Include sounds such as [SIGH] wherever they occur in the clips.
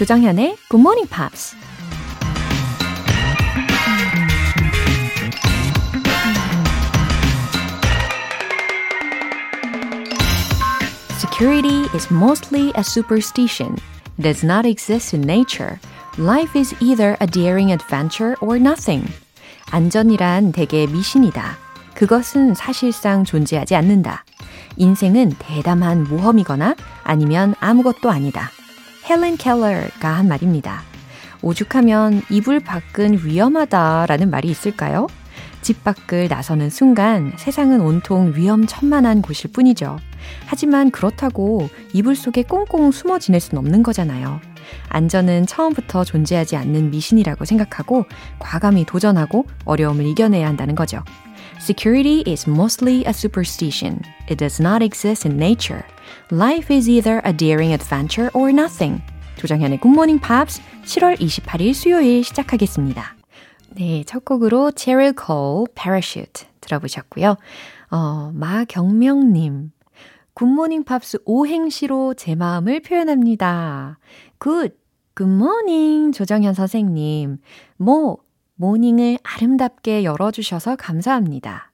조정현의 Good Morning Pops. Security is mostly a superstition. It does not exist in nature. Life is either a daring adventure or nothing. 안전이란 대개 미신이다. 그것은 사실상 존재하지 않는다. 인생은 대담한 모험이거나 아니면 아무것도 아니다. 헬렌 켈러가 한 말입니다. 오죽하면 이불 밖은 위험하다라는 말이 있을까요? 집 밖을 나서는 순간 세상은 온통 위험천만한 곳일 뿐이죠. 하지만 그렇다고 이불 속에 꽁꽁 숨어 지낼 순 없는 거잖아요. 안전은 처음부터 존재하지 않는 미신이라고 생각하고 과감히 도전하고 어려움을 이겨내야 한다는 거죠. Security is mostly a superstition. It does not exist in nature. Life is either a daring adventure or nothing. 조정현의 Morning Pops 7월 28일 수요일 시작하겠습니다. 네, 첫 곡으로 Cheryl Cole Parachute 들어보셨고요. 어, 마경명님. 굿모닝 팝스 오행시로 제 마음을 표현합니다. 굿, Good morning 조정현 선생님. 모, morning을 아름답게 열어주셔서 감사합니다.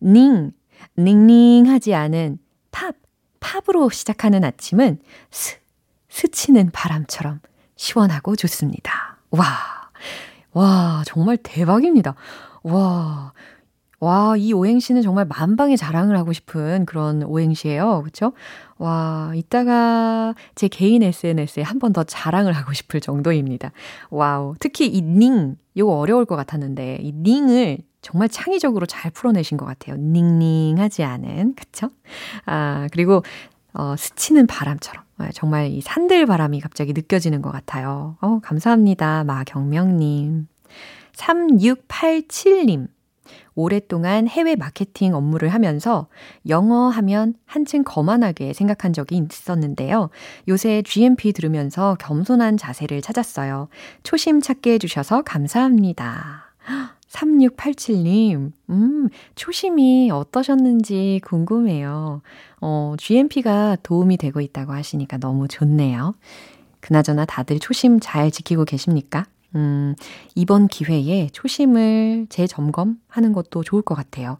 닝, 닝닝하지 않은 팝, 팝으로 시작하는 아침은 스, 스치는 바람처럼 시원하고 좋습니다. 와, 와, 정말 대박입니다. 와, 와, 이 오행시는 정말 만방의 자랑을 하고 싶은 그런 오행시예요. 그쵸? 와, 이따가 제 개인 SNS에 한 번 더 자랑을 하고 싶을 정도입니다. 와우. 특히 이 닝, 이거 어려울 것 같았는데, 이 닝을 정말 창의적으로 잘 풀어내신 것 같아요. 닝닝하지 않은. 그쵸? 아, 그리고, 어, 스치는 바람처럼. 아, 정말 이 산들 바람이 갑자기 느껴지는 것 같아요. 어, 감사합니다. 마경명님. 3687님. 오랫동안 해외 마케팅 업무를 하면서 영어 하면 한층 거만하게 생각한 적이 있었는데요. 요새 GMP 들으면서 겸손한 자세를 찾았어요. 초심 찾게 해주셔서 감사합니다. [GASPS] 3687님, 음, 초심이 어떠셨는지 궁금해요. 어, GMP가 도움이 되고 있다고 하시니까 너무 좋네요. 그나저나 다들 초심 잘 지키고 계십니까? 음, 이번 기회에 초심을 재점검하는 것도 좋을 것 같아요.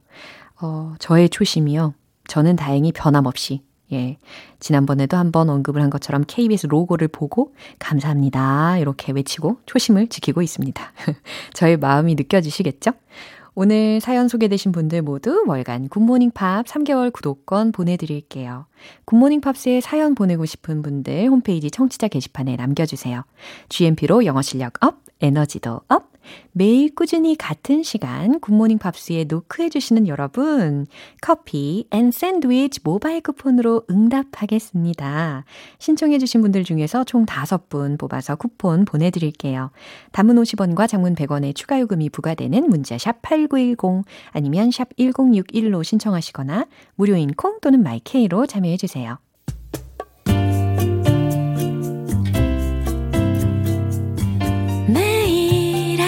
어, 저의 초심이요. 저는 다행히 변함없이, 예. 지난번에도 한번 언급을 한 것처럼 KBS 로고를 보고 감사합니다. 이렇게 외치고 초심을 지키고 있습니다. [LAUGHS] 저의 마음이 느껴지시겠죠? 오늘 사연 소개되신 분들 모두 월간 굿모닝 팝 3개월 구독권 보내드릴게요. 굿모닝 팝스에 사연 보내고 싶은 분들 홈페이지 청취자 게시판에 남겨주세요. GMP로 영어 실력 up, 에너지도 up, 매일 꾸준히 같은 시간 굿모닝 팝스에 노크해 주시는 여러분 커피 and 샌드위치 모바일 쿠폰으로 응답하겠습니다. 신청해 주신 분들 중에서 총 5분 뽑아서 쿠폰 보내드릴게요. 단문 50원과 장문 100원의 추가 요금이 부과되는 문자 샵8910 아니면 샵 1061로 신청하시거나 무료인 콩 또는 마이케이로 참여해 주세요.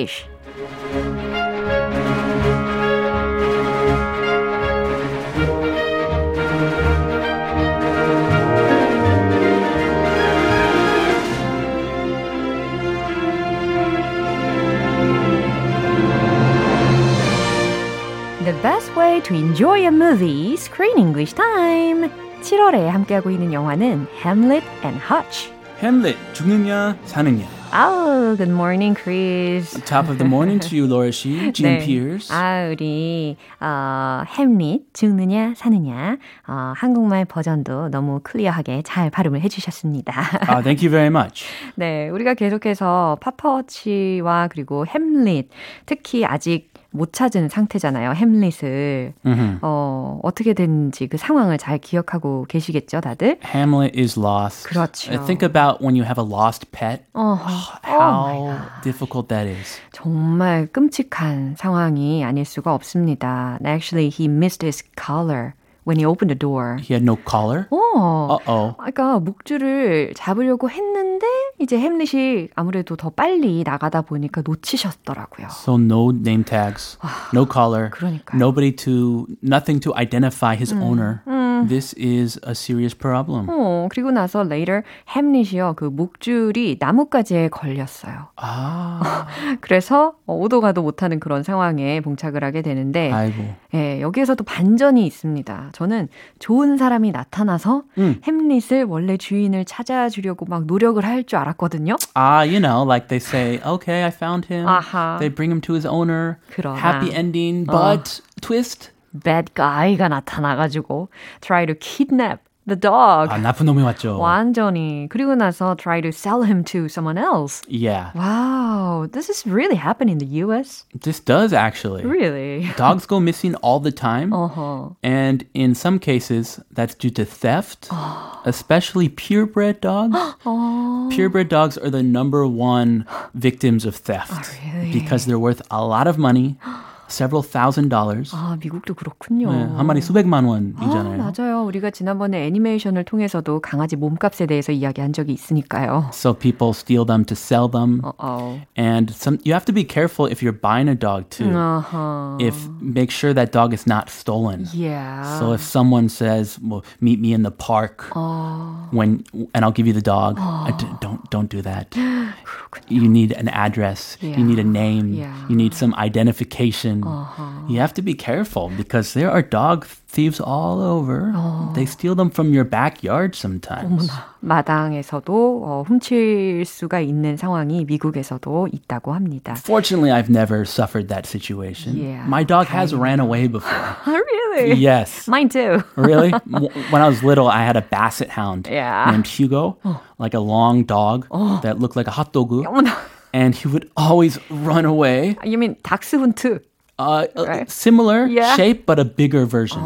English. The best way to enjoy a movie, Screen English Time. 7월에 함께하고 있는 영화는 Hamlet and Hutch. Hamlet, 죽느냐 사느냐. 아우, good morning, Chris. Top of the morning to you, Laura She, Jean 네. Pierce. 아, 우리 어, 햄릿 죽느냐 사느냐 어, 한국말 버전도 너무 클리어하게 잘 발음을 해주셨습니다. 아, thank you very much. 네, 우리가 계속해서 파파워치와 그리고 햄릿 특히 아직 못 찾은 상태잖아요. 햄릿을. Mhm. 어, 어떻게 된지 그 상황을 잘 기억하고 계시겠죠, 다들? Hamlet is lost. 그렇죠. Uh, Think about when you have a lost pet. 어, How difficult that is. 정말 끔찍한 상황이 아닐 수가 없습니다. Actually, he missed his collar when he opened the door. He had no collar. 어, Uh-oh. 그러니까 목줄을 잡으려고 했는데 이제 햄릿이 아무래도 더 빨리 나가다 보니까 놓치셨더라고요. So no name tags, no collar, 그러니까요. nobody to, nothing to identify his owner. This is a serious problem. 어, 그리고 나서 later 햄릿이요 그 목줄이 나뭇가지에 걸렸어요. 아, [LAUGHS] 그래서 어, 오도 가도 못하는 그런 상황에 봉착을 하게 되는데 아이고. 예, 여기에서도 반전이 있습니다. 저는 좋은 사람이 나타나서 음. 햄릿을 원래 주인을 찾아주려고 막 노력을 할 줄 알았거든요. Ah, you know, like they say, okay, I found him. 아하. They bring him to his owner. 그러나. Happy ending, but twist. bad guy가 나타나가지고 try to kidnap the dog. 아, 나쁜 놈이 왔죠. 완전히. 그리고 나서 try to sell him to someone else. Yeah, Wow, this is really happening in the US? this does actually. Really? Dogs go missing all the time. Uh-huh. And in some cases, that's due to theft, [GASPS] especially purebred dogs. [GASPS] Purebred dogs are the number one victims of theft really? because they're worth a lot of money, [GASPS] several thousand dollars. 아, 미국도 그렇군요. 네, 한 마리 수백만 아, 원이잖아요. 맞아요. 우리가 지난번에 애니메이션을 통해서도 강아지 몸값에 대해서 이야기한 적이 있으니까요. So people steal them to sell them. 어. And some you have to be careful if you're buying a dog too. 아하. If make sure that dog is not stolen. Yeah. So if someone says, "Well, meet me in the park when and I'll give you the dog," I d- don't don't do that. [GASPS] You need an address. Yeah. You need a name. Yeah. You need some identification. You have to be careful because there are dog thieves all over. They steal them from your backyard sometimes. 마당에서도 어, 훔칠 수가 있는 상황이 미국에서도 있다고 합니다. Fortunately, I've never suffered that situation. Yeah, My dog has ran away before. [LAUGHS] really? yes. Mine too. [LAUGHS] Really? [LAUGHS] W- when I was little, I had a basset hound Yeah. named Hugo, like a long dog that looked like a hot dog. 어머나. And he would always run away. You mean 닥스훈트? Uh, uh, Right. Similar Yeah. shape, but a bigger version.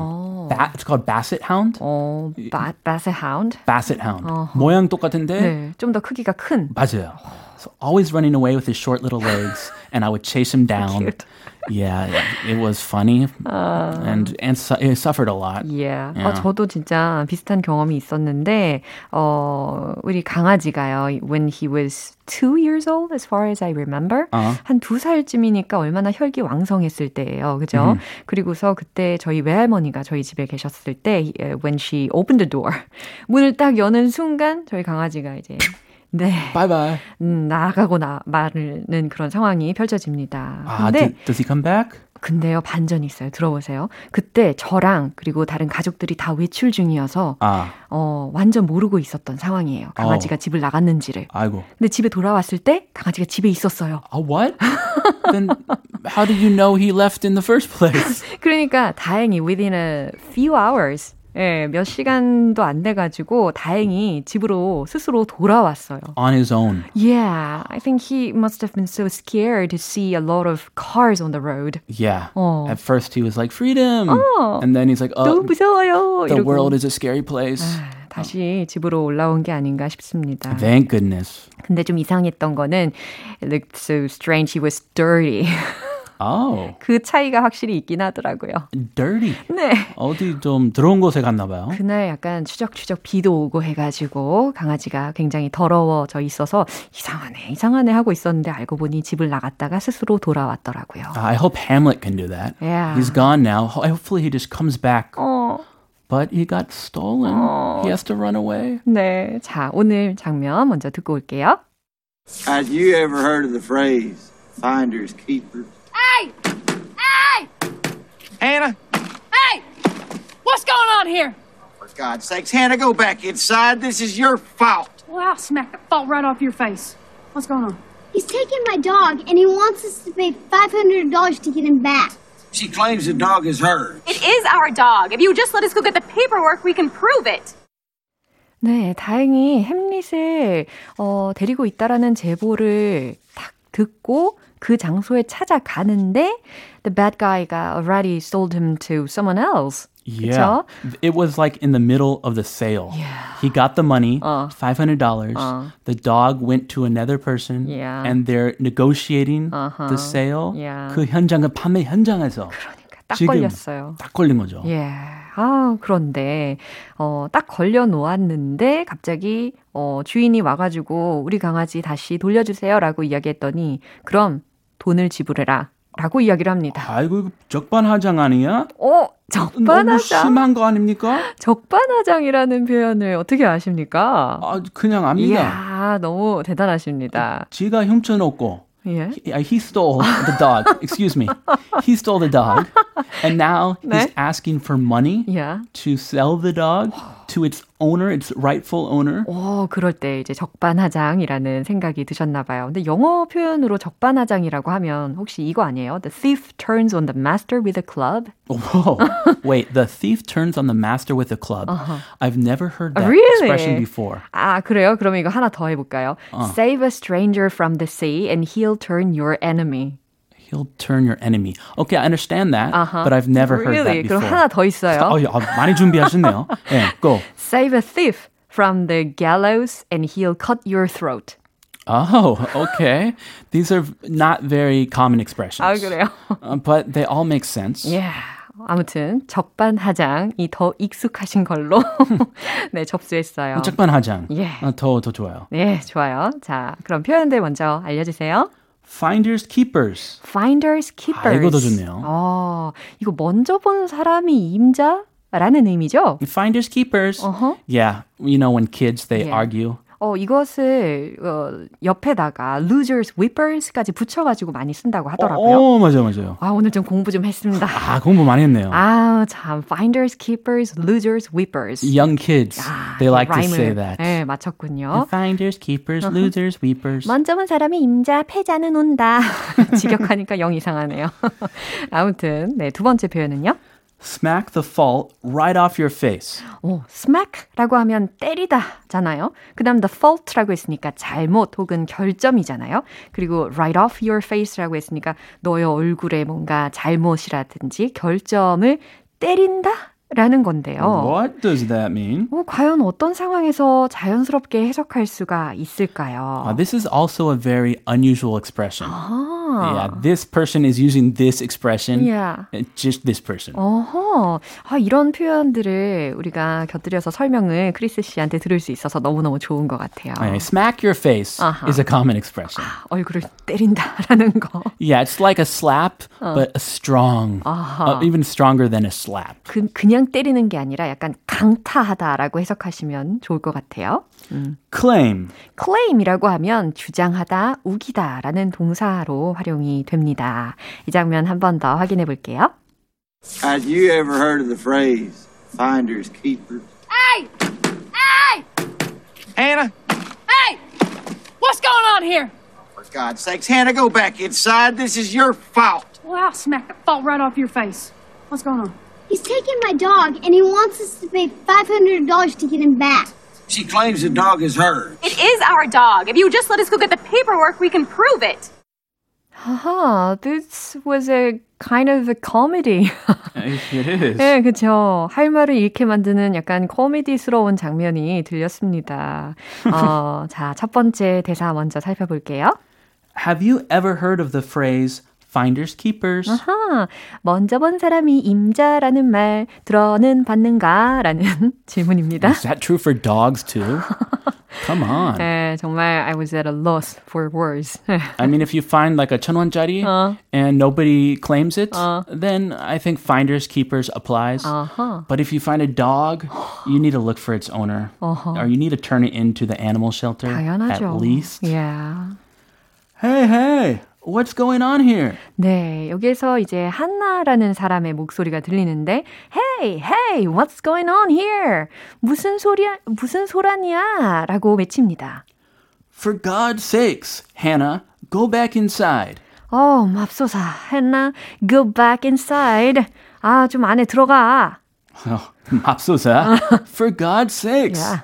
Ba- it's called basset hound. 어, 바, 바세 하운드? Basset hound. 모양 똑같은데 네, 좀 더 크기가 큰. 맞아요. So always running away with his short little legs, and I would chase him down. [LAUGHS] Cute. Yeah, it was funny, and and su- it suffered a lot. Yeah. Yeah. 어, 저도 진짜 비슷한 경험이 있었는데, 어, 우리 강아지가요, when he was two years old, as far as I remember, 어. 한두 살쯤이니까 얼마나 혈기 왕성했을 때예요. 그죠? 그리고서 그때 저희 외할머니가 저희 집에 계셨을 때, uh, when she opened the door, 문을 딱 여는 순간 저희 강아지가 이제, 네, Bye bye. 음, 나가고 나, 마르는 그런 상황이 펼쳐집니다. Ah, 근데, d- does he come back? 근데요, 반전이 있어요. 들어보세요. 그때 저랑 그리고 다른 가족들이 다 외출 중이어서 아, 어, 완전 모르고 있었던 상황이에요. 강아지가 집을 나갔는지를. 아이고. 근데 집에 돌아왔을 때 강아지가 집에 있었어요. A what? then how did you know he left in the first place? [LAUGHS] 그러니까 다행히 within a few hours 예, 몇 시간도 안 돼가지고 다행히 집으로 스스로 돌아왔어요. On his own. Yeah, I think he must have been so scared to see a lot of cars on the road. Yeah. 어. At first he was like freedom, 어. and then he's like, 너무 oh, 무서워요. the 이러고. world is a scary place. 다시 집으로 올라온 게 아닌가 싶습니다. Thank goodness. 근데 좀 이상했던 거는 it looked so strange. He was dirty. Oh, 그 차이가 확실히 있긴 하더라고요. dirty. 네. 어디 좀 더러운 곳에 갔나 봐요. 그날 약간 추적추적 비도 오고 해가지고 강아지가 굉장히 더러워져 있어서 이상하네, 이상하네 하고 있었는데 알고 보니 집을 나갔다가 스스로 돌아왔더라고요. I hope Hamlet can do that. Yeah. He's gone now. Ho- Hopefully he just comes back. 어, But he got stolen. He has to run away. 네. 자, 오늘 장면 먼저 듣고 올게요. Had you ever heard of the phrase finders keepers? Hey! Hey! Hannah, Hey! What's going on here? for God's sakes, Hannah, go back inside. This is your fault. Well, I'll smack the fault right off your face. What's going on? He's taking my dog, and he wants us to pay $500 to get him back. She claims the dog is hers. It is our dog. If you just let us go get the paperwork, we can prove it. 네, 다행히 햄릿을 어, 데리고 있다라는 제보를 딱 듣고 그 장소에 찾아가는데 the bad guy가 already sold him to someone else. Yeah. 그쵸? It was like in the middle of the sale. Yeah. He got the money, Uh. $500. The dog went to another person Yeah. and they're negotiating Uh-huh. the sale. Yeah. 그 현장은 판매 현장에서 그러니까 딱 걸렸어요. 딱 걸린 거죠. 예. 아, 그런데, 어, 딱 걸려 놓았는데, 갑자기, 어, 주인이 와가지고, 우리 강아지 다시 돌려주세요. 라고 이야기했더니, 그럼 돈을 지불해라. 라고 이야기를 합니다. 아이고 이거 적반하장 아니야? 어, 너무 적반하장. 심한 거 아닙니까? 적반하장이라는 표현을 어떻게 아십니까? 아, 그냥 압니다. 이야, 너무 대단하십니다. 지가 훔쳐놓고 예. he, he stole the dog. [LAUGHS] Excuse me. He stole the dog. And now he's 네. asking for money 야. to sell the dog to its owner, its rightful owner. 오, 그럴 때 이제 적반하장이라는 생각이 드셨나 봐요. 근데 영어 표현으로 적반하장이라고 하면 혹시 이거 아니에요? The thief turns on the master with a club. [LAUGHS] Whoa. Wait, the thief turns on the master with a club. I've never heard that Really? expression before. 아, 그래요? 그럼 이거 하나 더 해볼까요? Save a stranger from the sea and he'll turn your enemy. He'll turn your enemy. Okay, I understand that, but I've never heard really? that before. 그럼 하나 더 있어요. 어, 야, 많이 준비하셨네요. [LAUGHS] 네, go. Save a thief from the gallows and he'll cut your throat. Oh, okay. These are not very common expressions. 아, 그래요? Uh, but they all make sense. 예. 아무튼 적반하장이 더 익숙하신 걸로 [LAUGHS] 네 접수했어요. 적반하장. 예. 어, 더, 더 좋아요. 네, 좋아요. 자, 그럼 표현들 먼저 알려주세요. Finders keepers. Finders keepers. 아, 이거 더 좋네요. 어, 이거 먼저 본 사람이 임자라는 의미죠? Finders keepers. Uh-huh. Yeah, you know when kids they Yeah. argue. 어, 이것을 어, 옆에다가 losers, whippers까지 붙여가지고 많이 쓴다고 하더라고요. 어, 맞아요, 맞아요. 아, 오늘 좀 공부 좀 했습니다. 아, 공부 많이 했네요. 아, 참. Finders, keepers, losers, whippers. Young kids, 아, they like to say that. 네, 맞췄군요. Finders, keepers, losers, weepers. 먼저 본 사람이 임자, 패자는 온다. [LAUGHS] [LAUGHS] 직역하니까 영 이상하네요. [LAUGHS] 아무튼, 네, 두 번째 표현은요. Smack the fault right off your face. 오, smack라고 하면 때리다잖아요. 그 다음 the fault라고 했으니까 잘못 혹은 결점이잖아요. 그리고 right off your face라고 했으니까 너의 얼굴에 뭔가 잘못이라든지 결점을 때린다? 라는 건데요. What does that mean? 어, 과연 어떤 상황에서 자연스럽게 해석할 수가 있을까요? Uh, this is also a very unusual expression. 아, Yeah, this person is using this expression. Yeah. uh, Just this person. 어허. 아, 이런 표현들을 우리가 곁들여서 설명을 크리스 씨한테 들을 수 있어서 너무너무 좋은 것 같아요. Okay, smack your face Uh-huh. is a common expression. 얼굴을 때린다라는 거. Yeah, it's like a slap, but a strong, uh, even stronger than a slap. 그, 그냥 때리는 게 아니라 약간 강타하다라고 해석하시면 좋을 것 같아요. Claim. claim이라고 하면 주장하다, 우기다라는 동사로 활용이 됩니다. 이 장면 한 번 더 확인해 볼게요. Have you ever heard of the phrase finders keepers? Hey! Hey! Hannah, Hey! What's going on here? for God's sakes, Hannah, go back inside. This is your fault. Well, I'll smack the fault right off your face. What's going on? He's taking my dog, and he wants us to pay $500 to get him back. She claims the dog is hers. It is our dog. If you just let us go get the paperwork, we can prove it. 하하, this was a kind of a comedy. [LAUGHS] It is. 네, 그쵸. 할 말을 잃게 만드는 약간 코미디스러운 장면이 들렸습니다. 어, [LAUGHS] 자, 첫 번째 대사 먼저 살펴볼게요. Have you ever heard of the phrase finders keepers? 하, 먼저 본 사람이 임자라는 말 들어는 받는가? 라는 [LAUGHS] 질문입니다. Is that true for dogs too? Come on. 네, [LAUGHS] 정말 I was at a loss for words. [LAUGHS] I mean, if you find like a 천원짜리 and nobody claims it, then I think finders keepers applies. Uh-huh. But if you find a dog, you need to look for its owner, or you need to turn it into the animal shelter 당연하죠. at least. Yeah. Hey, hey, What's going on here? 네, 여기에서 이제 한나라는 사람의 목소리가 들리는데 Hey, hey, what's going on here? 무슨 소리야, 무슨 소란이야? 라고 외칩니다. For God's sakes, Hannah, go back inside. 어, 맙소사, 한나, go back inside. 아, 좀 안에 들어가. Oh, 맙소사. For God's sakes. Yeah.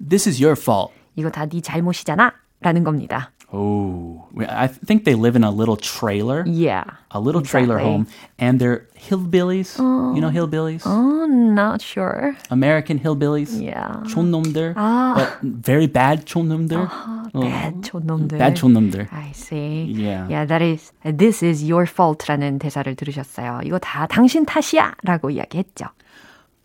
This is your fault. 이거 다 네 잘못이잖아. 라는 겁니다. Oh, I think they live in a little trailer. Yeah. A little trailer exactly. home, and they're hillbillies. You know hillbillies? Oh, not sure. American hillbillies. Yeah. 촌놈들. 아. But very bad 촌놈들. bad 촌놈들. Bad 촌놈들. I see. Yeah. Yeah, that is this is your fault라는 대사를 들으셨어요. 이거 다 당신 탓이야라고 이야기했죠.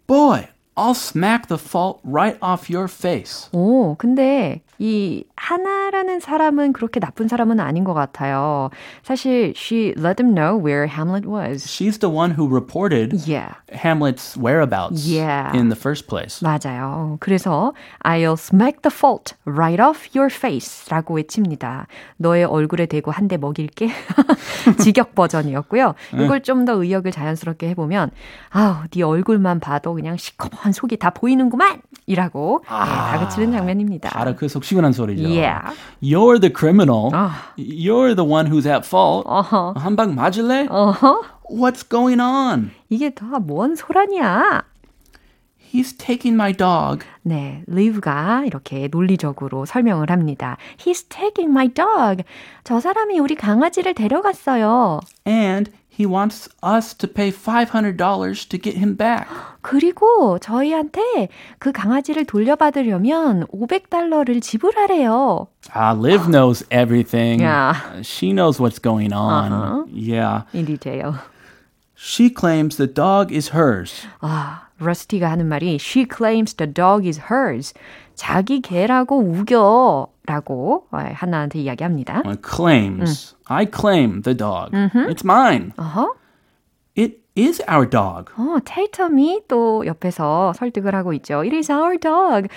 Boy, I'll smack the fault right off your face. 오, 근데 이 하나라는 사람은 그렇게 나쁜 사람은 아닌 것 같아요. 사실 she let them know where Hamlet was. She's the one who reported Yeah. Hamlet's whereabouts Yeah. in the first place. 맞아요. 그래서 I'll smack the fault right off your face 라고 외칩니다. 너의 얼굴에 대고 한 대 먹일게. 직역 버전이었고요. 이걸 좀 더 의역을 자연스럽게 해보면 아우, 네 얼굴만 봐도 그냥 시커먼 속이 다 보이는구만! 이라고 네, 다그치는 장면입니다. 바로 그속 시원한 소리죠. Yeah. You're the criminal. 아. You're the one who's at fault. 어허. 한방 맞을래? 어허. What's going on? 이게 다 뭔 소란이야? He's taking my dog. 네, 리브가 이렇게 논리적으로 설명을 합니다. He's taking my dog. 저 사람이 우리 강아지를 데려갔어요. And he wants us to pay $500 to get him back. 그리고 저희한테 그 강아지를 돌려받으려면 500달러를 지불하래요. Ah, Liv knows everything. Yeah. Uh, She knows what's going on. Uh-huh. Yeah. 인 디테일. She claims the dog is hers. 아, 러스티가 하는 말이 She claims the dog is hers. 자기 개라고 우겨. 라고 하나한테 이야기합니다. Uh, claims. I claim the dog. It's mine. 어허. It is our dog. 어, 테이텀이 또 옆에서 설득을 하고 있죠. It is our dog.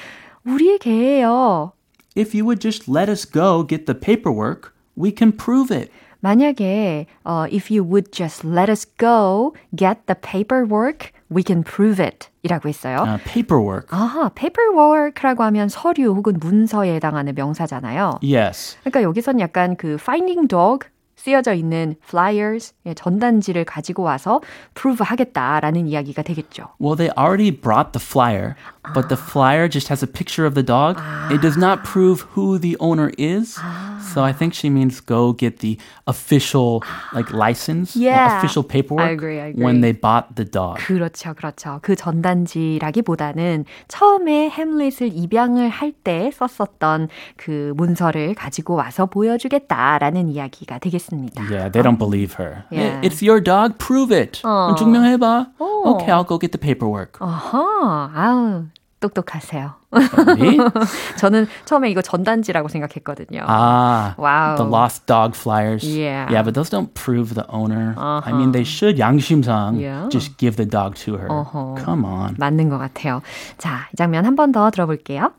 우리의 개예요. If you would just let us go get the paperwork, we can prove it. 만약에 어, if you would just let us go get the paperwork, we can prove it. 이라고 했어요. Uh, paperwork. 아하, paperwork라고 하면 서류 혹은 문서에 해당하는 명사잖아요. Yes. 그러니까 여기선 약간 그 finding dog 쓰여져 있는 flyers, 예, 전단지를 가지고 와서 prove 하겠다라는 이야기가 되겠죠. Well, they already brought the flyer, but the flyer just has a picture of the dog. It does not prove who the owner is. So I think she means go get the official like license, Yeah. official paperwork I agree, I agree. when they bought the dog. 그렇죠, 그렇죠. 그 전단지라기보다는 처음에 햄릿을 입양을 할 때 썼었던 그 문서를 가지고 와서 보여주겠다라는 이야기가 되겠습니다. Yeah, they don't believe her. Yeah. It's your dog. Prove it. 어. 증명해봐. 어. Okay, I'll go get the paperwork. 어허, 아우, 똑똑하세요. Me? 저는 처음에 이거 전단지라고 생각했거든요. Ah, Wow. the lost dog flyers. Yeah. yeah, but those don't prove the owner. I mean, they should 양심상 Yeah. just give the dog to her. 어허. Come on. 맞는 것 같아요. 자, 이 장면 한 번 더 들어볼게요.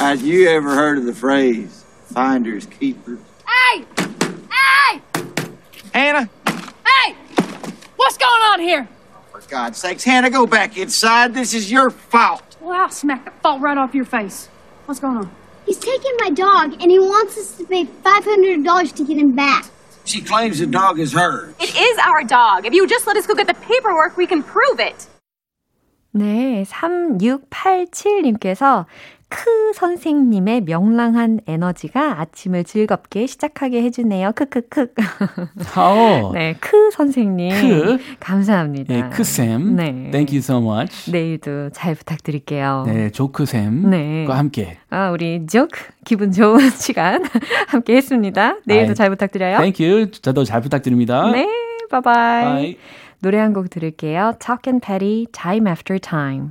Have you ever heard of the phrase finders keepers? Hey! Hannah, Hey! What's going on here? for God's sakes, Hannah, go back inside. This is your fault. Well, I'll smack the fault right off your face. What's going on? He's taking my dog, and he wants us to pay $500 to get him back. She claims the dog is hers. It is our dog. If you just let us go get the paperwork, we can prove it. 네, 3687님께서 크 선생님의 명랑한 에너지가 아침을 즐겁게 시작하게 해주네요. 크크크. 네, 크 선생님. 크? 감사합니다. 네, 크쌤. 네. Thank you so much. 내일도 잘 부탁드릴게요. 네, 조크쌤과 네. 함께. 아, 우리 조크 기분 좋은 [LAUGHS] 시간 함께 했습니다. 내일도 아이, 잘 부탁드려요. Thank you. 저도 잘 부탁드립니다. 네, 바이바이. Bye. 노래 한 곡 들을게요. Tuck and Patti, Time After Time.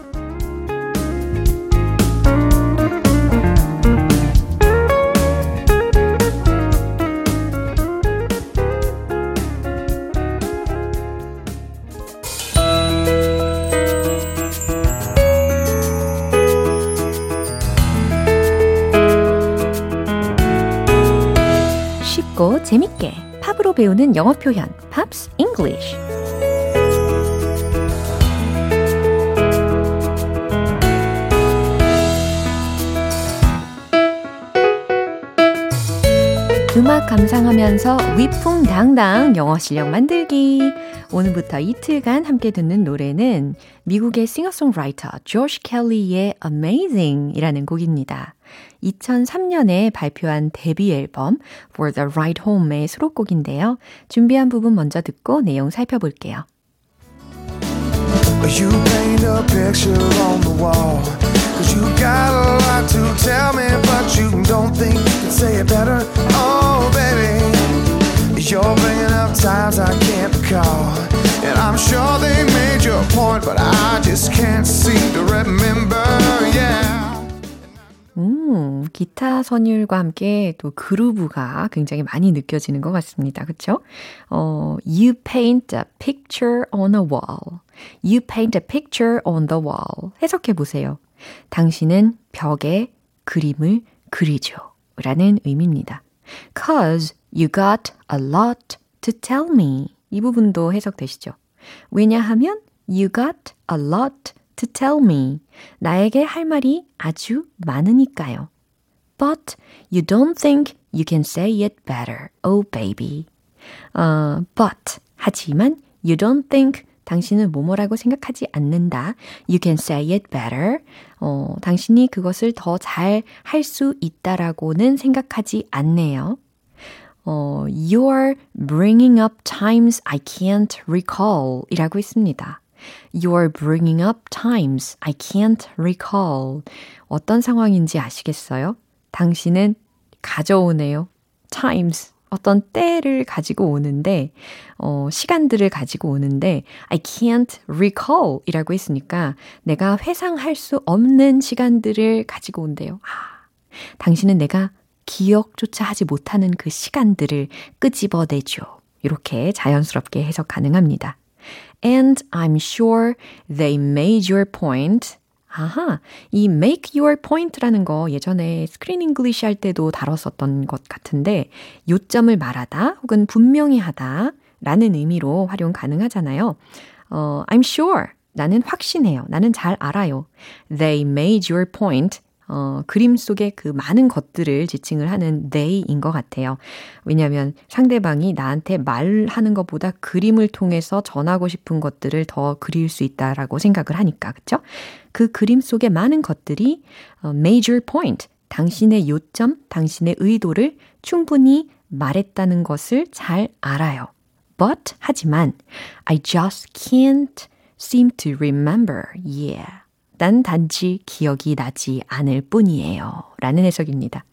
재밌게 팝으로 배우는 영어 표현 Pops English 음악 감상하면서 위풍당당 영어 실력 만들기. 오늘부터 이틀간 함께 듣는 노래는 미국의 싱어송라이터 조시 켈리의 Amazing 이라는 곡입니다. 2003년에 발표한 데뷔 앨범 For the Ride Home의 수록곡인데요. 준비한 부분 먼저 듣고 내용 살펴볼게요. You paint a picture on the wall Cause you got a lot to tell me But you don't think you can say it better Oh baby You're bringing up times I can't recall And I'm sure they made your point But I just can't seem to remember Yeah 음, 기타 선율과 함께 또 그루브가 굉장히 많이 느껴지는 것 같습니다. 그쵸? 어, You paint a picture on a wall. You paint a picture on the wall. 해석해 보세요. 당신은 벽에 그림을 그리죠. 라는 의미입니다. Cause you got a lot to tell me. 이 부분도 해석되시죠? 왜냐하면 you got a lot to tell me. 나에게 할 말이 아주 많으니까요. But you don't think you can say it better. Oh baby. Uh, but 하지만 you don't think 당신은 뭐뭐라고 생각하지 않는다. You can say it better. 어, 당신이 그것을 더 잘 할 수 있다라고는 생각하지 않네요. 어, You're bringing up times I can't recall 이라고 있습니다. You're bringing up times I can't recall. 어떤 상황인지 아시겠어요? 당신은 가져오네요. times. 어떤 때를 가지고 오는데, 어, 시간들을 가지고 오는데, I can't recall 이라고 했으니까 내가 회상할 수 없는 시간들을 가지고 온대요. 아, 당신은 내가 기억조차 하지 못하는 그 시간들을 끄집어내죠. 이렇게 자연스럽게 해석 가능합니다. And I'm sure they made your point. 아하, 이 make your point라는 거 예전에 스크린 English 할 때도 다뤘었던 것 같은데 요점을 말하다 혹은 분명히 하다 라는 의미로 활용 가능하잖아요. 어, I'm sure. 나는 확신해요. 나는 잘 알아요. They made your point. 어, 그림 속에 그 많은 것들을 지칭을 하는 they인 것 같아요. 왜냐하면 상대방이 나한테 말하는 것보다 그림을 통해서 전하고 싶은 것들을 더 그릴 수 있다라고 생각을 하니까, 그쵸? 그 그림 속에 많은 것들이 어, major point, 당신의 요점, 당신의 의도를 충분히 말했다는 것을 잘 알아요. But, 하지만, I just can't seem to remember. Yeah. 난 단지 기억이 나지 않을 뿐이에요. 라는 해석입니다.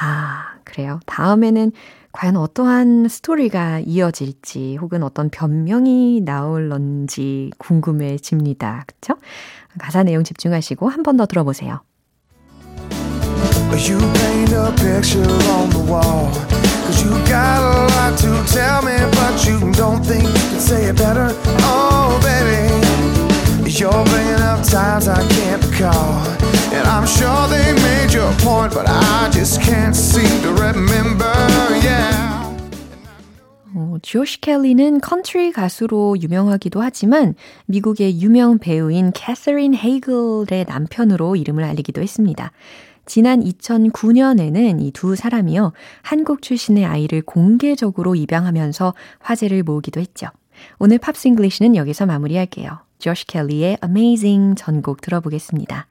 아, 그래요. 다음에는 과연 어떠한 스토리가 이어질지 혹은 어떤 변명이 나올런지 궁금해집니다. 그쵸? 가사 내용 집중하시고 한 번 더 들어보세요. You paint a picture on the wall Cause you got a lot to tell me But you don't think you can say it better Oh baby You're bringing up times I can't recall. And I'm sure they made your point, but I just can't seem to remember, yeah. 어, 조시 켈리는 컨트리 가수로 유명하기도 하지만 미국의 유명 배우인 캐서린 헤이글의 남편으로 이름을 알리기도 했습니다. 지난 2009년에는 이 두 사람이요, 한국 출신의 아이를 공개적으로 입양하면서 화제를 모으기도 했죠. 오늘 Pops English는 여기서 마무리할게요. 조시 켈리의 Amazing 전곡 들어보겠습니다.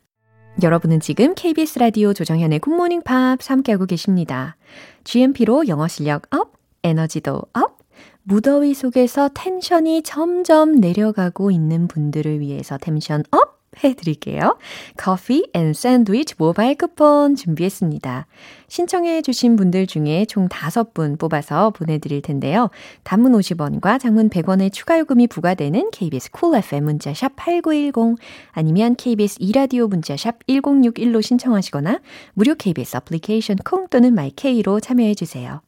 여러분은 지금 KBS 라디오 조정현의 굿모닝 팝 함께하고 계십니다. GMP로 영어 실력 up, 에너지도 up, 무더위 속에서 tension이 점점 내려가고 있는 분들을 위해서 tension up 해드릴게요. 커피 and 샌드위치 모바일 쿠폰 준비했습니다. 신청해 주신 분들 중에 총 5분 뽑아서 보내드릴 텐데요. 단문 50원과 장문 100원의 추가 요금이 부과되는 KBS Cool FM 문자샵 8910 아니면 KBS 2라디오 문자샵 1061로 신청하시거나 무료 KBS 애플리케이션 콩 또는 마이케이로 참여해 주세요.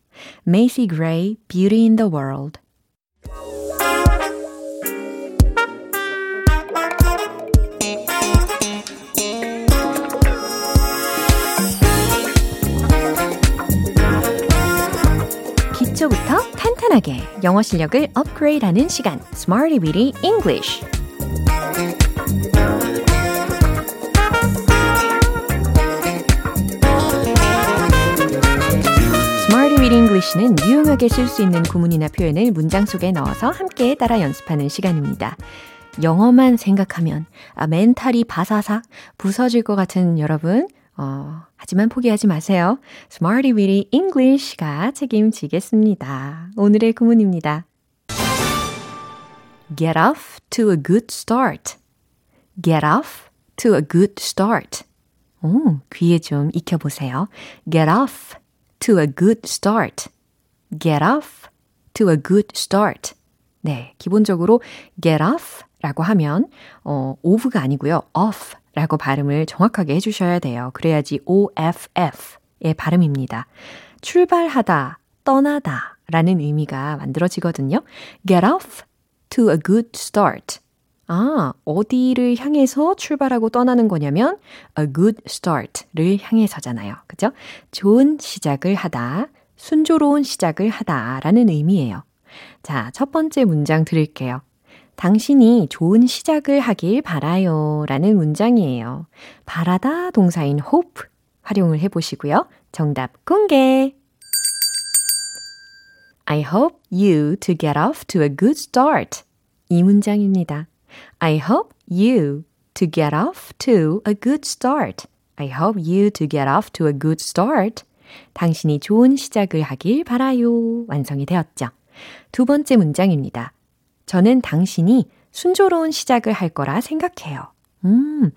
Macy Gray, Beauty in the World 기초부터 탄탄하게 영어 실력을 업그레이드하는 시간 Smarty Weedy English English 여러분은 유용하게 쓸 수 있는 구문이나 표현을 문장 속에 넣어서 함께 따라 연습하는 시간입니다. 영어만 생각하면 아, 멘탈이 바사삭 부서질 것 같은 여러분 어, 하지만 포기하지 마세요. Smarty Weedy English가 책임지겠습니다. 오늘의 구문입니다. Get off to a good start. Get off to a good start. 오, 귀에 좀 익혀보세요. Get off to a good start. Get off to a good start. 네, 기본적으로 get off 라고 하면 어, of가 아니고요. off 라고 발음을 정확하게 해주셔야 돼요. 그래야지 OFF의 발음입니다. 출발하다, 떠나다 라는 의미가 만들어지거든요. Get off to a good start. 아, 어디를 향해서 출발하고 떠나는 거냐면 a good start를 향해서잖아요. 그죠? 좋은 시작을 하다, 순조로운 시작을 하다 라는 의미예요. 자, 첫 번째 문장 드릴게요. 당신이 좋은 시작을 하길 바라요 라는 문장이에요. 바라다 동사인 hope 활용을 해보시고요. 정답 공개! I hope you to get off to a good start. 이 문장입니다. I hope you to get off to a good start. I hope you to get off to a good start. 당신이 좋은 시작을 하길 바라요. 완성이 되었죠. 두 번째 문장입니다. 저는 당신이 순조로운 시작을 할 거라 생각해요. 음,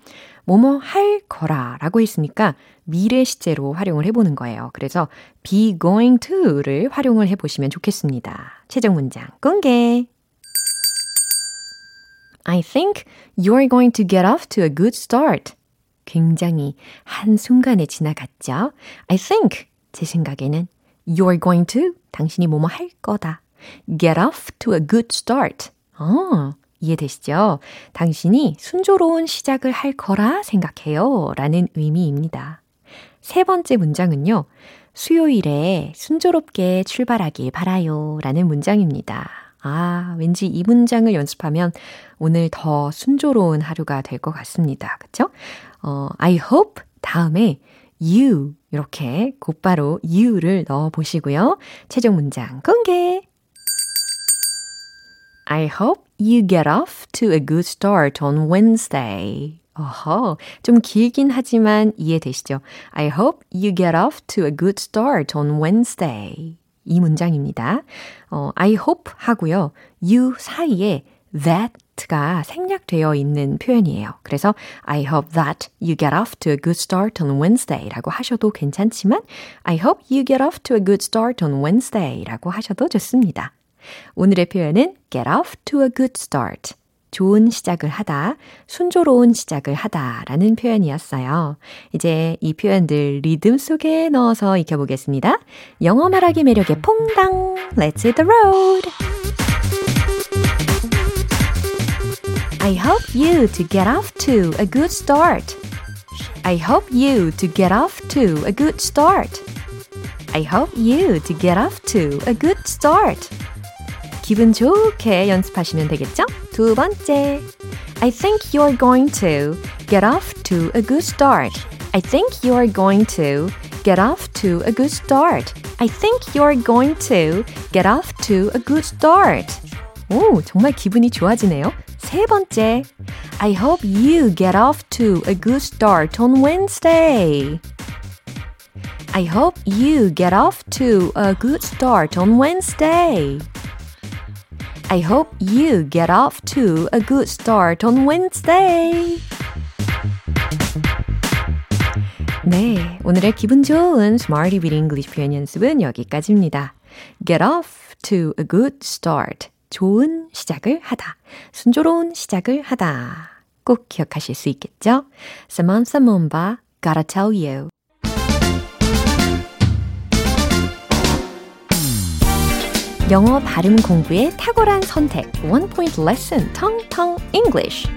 뭐뭐 할 거라 라고 했으니까 미래 시제로 활용을 해보는 거예요. 그래서 be going to를 활용을 해보시면 좋겠습니다. 최종 문장 공개! I think you're going to get off to a good start. 굉장히 한순간에 지나갔죠? I think, 제 생각에는 you're going to, 당신이 뭐뭐 할 거다. Get off to a good start. 어, 이해되시죠? 당신이 순조로운 시작을 할 거라 생각해요. 라는 의미입니다. 세 번째 문장은요. 수요일에 순조롭게 출발하길 바라요. 라는 문장입니다. 아, 왠지 이 문장을 연습하면 오늘 더 순조로운 하루가 될 것 같습니다. 그쵸? 어, I hope 다음에 you 이렇게 곧바로 you를 넣어 보시고요. 최종 문장 공개! I hope you get off to a good start on Wednesday. 어허, 좀 길긴 하지만 이해되시죠? I hope you get off to a good start on Wednesday. 이 문장입니다. 어, I hope 하고요. you 사이에 that가 생략되어 있는 표현이에요. 그래서 I hope that you get off to a good start on Wednesday 라고 하셔도 괜찮지만 I hope you get off to a good start on Wednesday 라고 하셔도 좋습니다. 오늘의 표현은 get off to a good start. 좋은 시작을 하다, 순조로운 시작을 하다 라는 표현이었어요. 이제 이 표현들 리듬 속에 넣어서 익혀보겠습니다. 영어 말하기 매력의 퐁당! Let's hit the road! I hope you to get off to a good start. I hope you to get off to a good start. I hope you to get off to a good start. 기분 좋게 연습하시면 되겠죠? 두 번째. I think you're going to get off to a good start. I think you're going to get off to a good start. I think you're going to get off to a good start. 오, 정말 기분이 좋아지네요. 세 번째. I hope you get off to a good start on Wednesday. I hope you get off to a good start on Wednesday. I hope you get off to a good start on Wednesday. 네, 오늘의 기분 좋은 Smarty with English 표현 연습은 여기까지입니다. Get off to a good start. 좋은 시작을 하다. 순조로운 시작을 하다. 꼭 기억하실 수 있겠죠? Samantha Momba, Gotta Tell You. 영어 발음 공부의 탁월한 선택. One Point Lesson, Tong Tong English.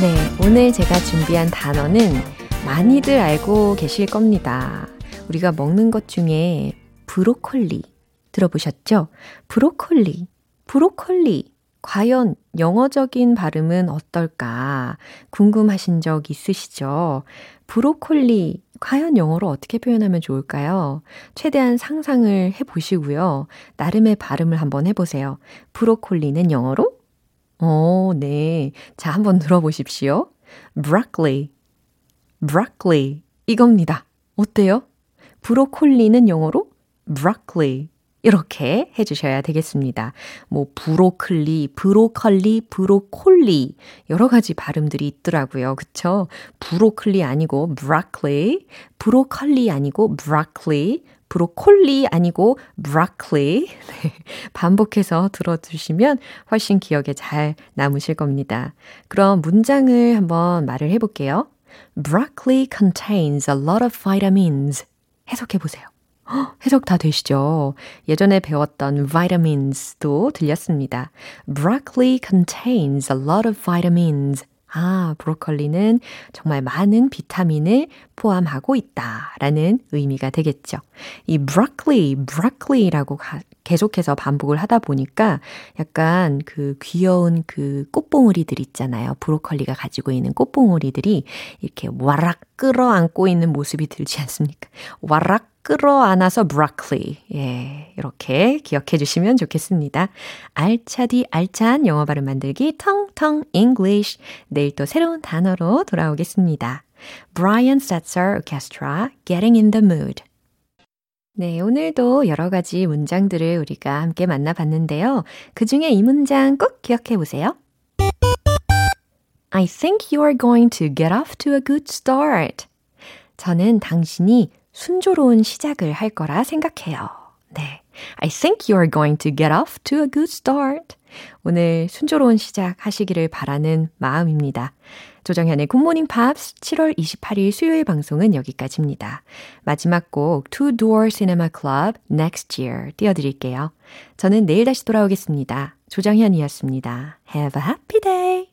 네, 오늘 제가 준비한 단어는 많이들 알고 계실 겁니다. 우리가 먹는 것 중에 브로콜리 들어보셨죠? 브로콜리, 브로콜리. 과연 영어적인 발음은 어떨까 궁금하신 적 있으시죠? 브로콜리, 과연 영어로 어떻게 표현하면 좋을까요? 최대한 상상을 해 보시고요. 나름의 발음을 한번 해보세요. 브로콜리는 영어로? 어, 네. 자, 한번 들어보십시오. broccoli, broccoli. 이겁니다. 어때요? 브로콜리는 영어로 broccoli. 이렇게 해주셔야 되겠습니다. 뭐, 브로클리, 브로컬리, 브로콜리. 여러 가지 발음들이 있더라고요. 그쵸? 브로클리 아니고 broccoli, 브로컬리 아니고 broccoli, 브로콜리 아니고 broccoli. 네, 반복해서 들어주시면 훨씬 기억에 잘 남으실 겁니다. 그럼 문장을 한번 말을 해볼게요. Broccoli contains a lot of vitamins. 해석해 보세요. 해석 다 되시죠? 예전에 배웠던 vitamins도 들렸습니다. Broccoli contains a lot of vitamins. 아, 브로콜리는 정말 많은 비타민을 포함하고 있다. 라는 의미가 되겠죠. 이 broccoli, broccoli라고 계속해서 반복을 하다 보니까 약간 그 귀여운 그 꽃봉오리들 있잖아요. 브로콜리가 가지고 있는 꽃봉오리들이 이렇게 와락 끌어안고 있는 모습이 들지 않습니까? 와락 끌어안아서 broccoli. 예, 이렇게 기억해 주시면 좋겠습니다. 알차디 알찬 영어 발음 만들기 텅텅 English. 내일 또 새로운 단어로 돌아오겠습니다. Brian Setzer Orchestra, Getting in the Mood. 네, 오늘도 여러 가지 문장들을 우리가 함께 만나봤는데요. 그 중에 이 문장 꼭 기억해 보세요. I think you are going to get off to a good start. 저는 당신이 순조로운 시작을 할 거라 생각해요. 네. I think you are going to get off to a good start. 오늘 순조로운 시작 하시기를 바라는 마음입니다. 조정현의 굿모닝 팝스 7월 28일 수요일 방송은 여기까지입니다. 마지막 곡 Two Door Cinema Club Next Year 띄워드릴게요. 저는 내일 다시 돌아오겠습니다. 조정현이었습니다. Have a happy day!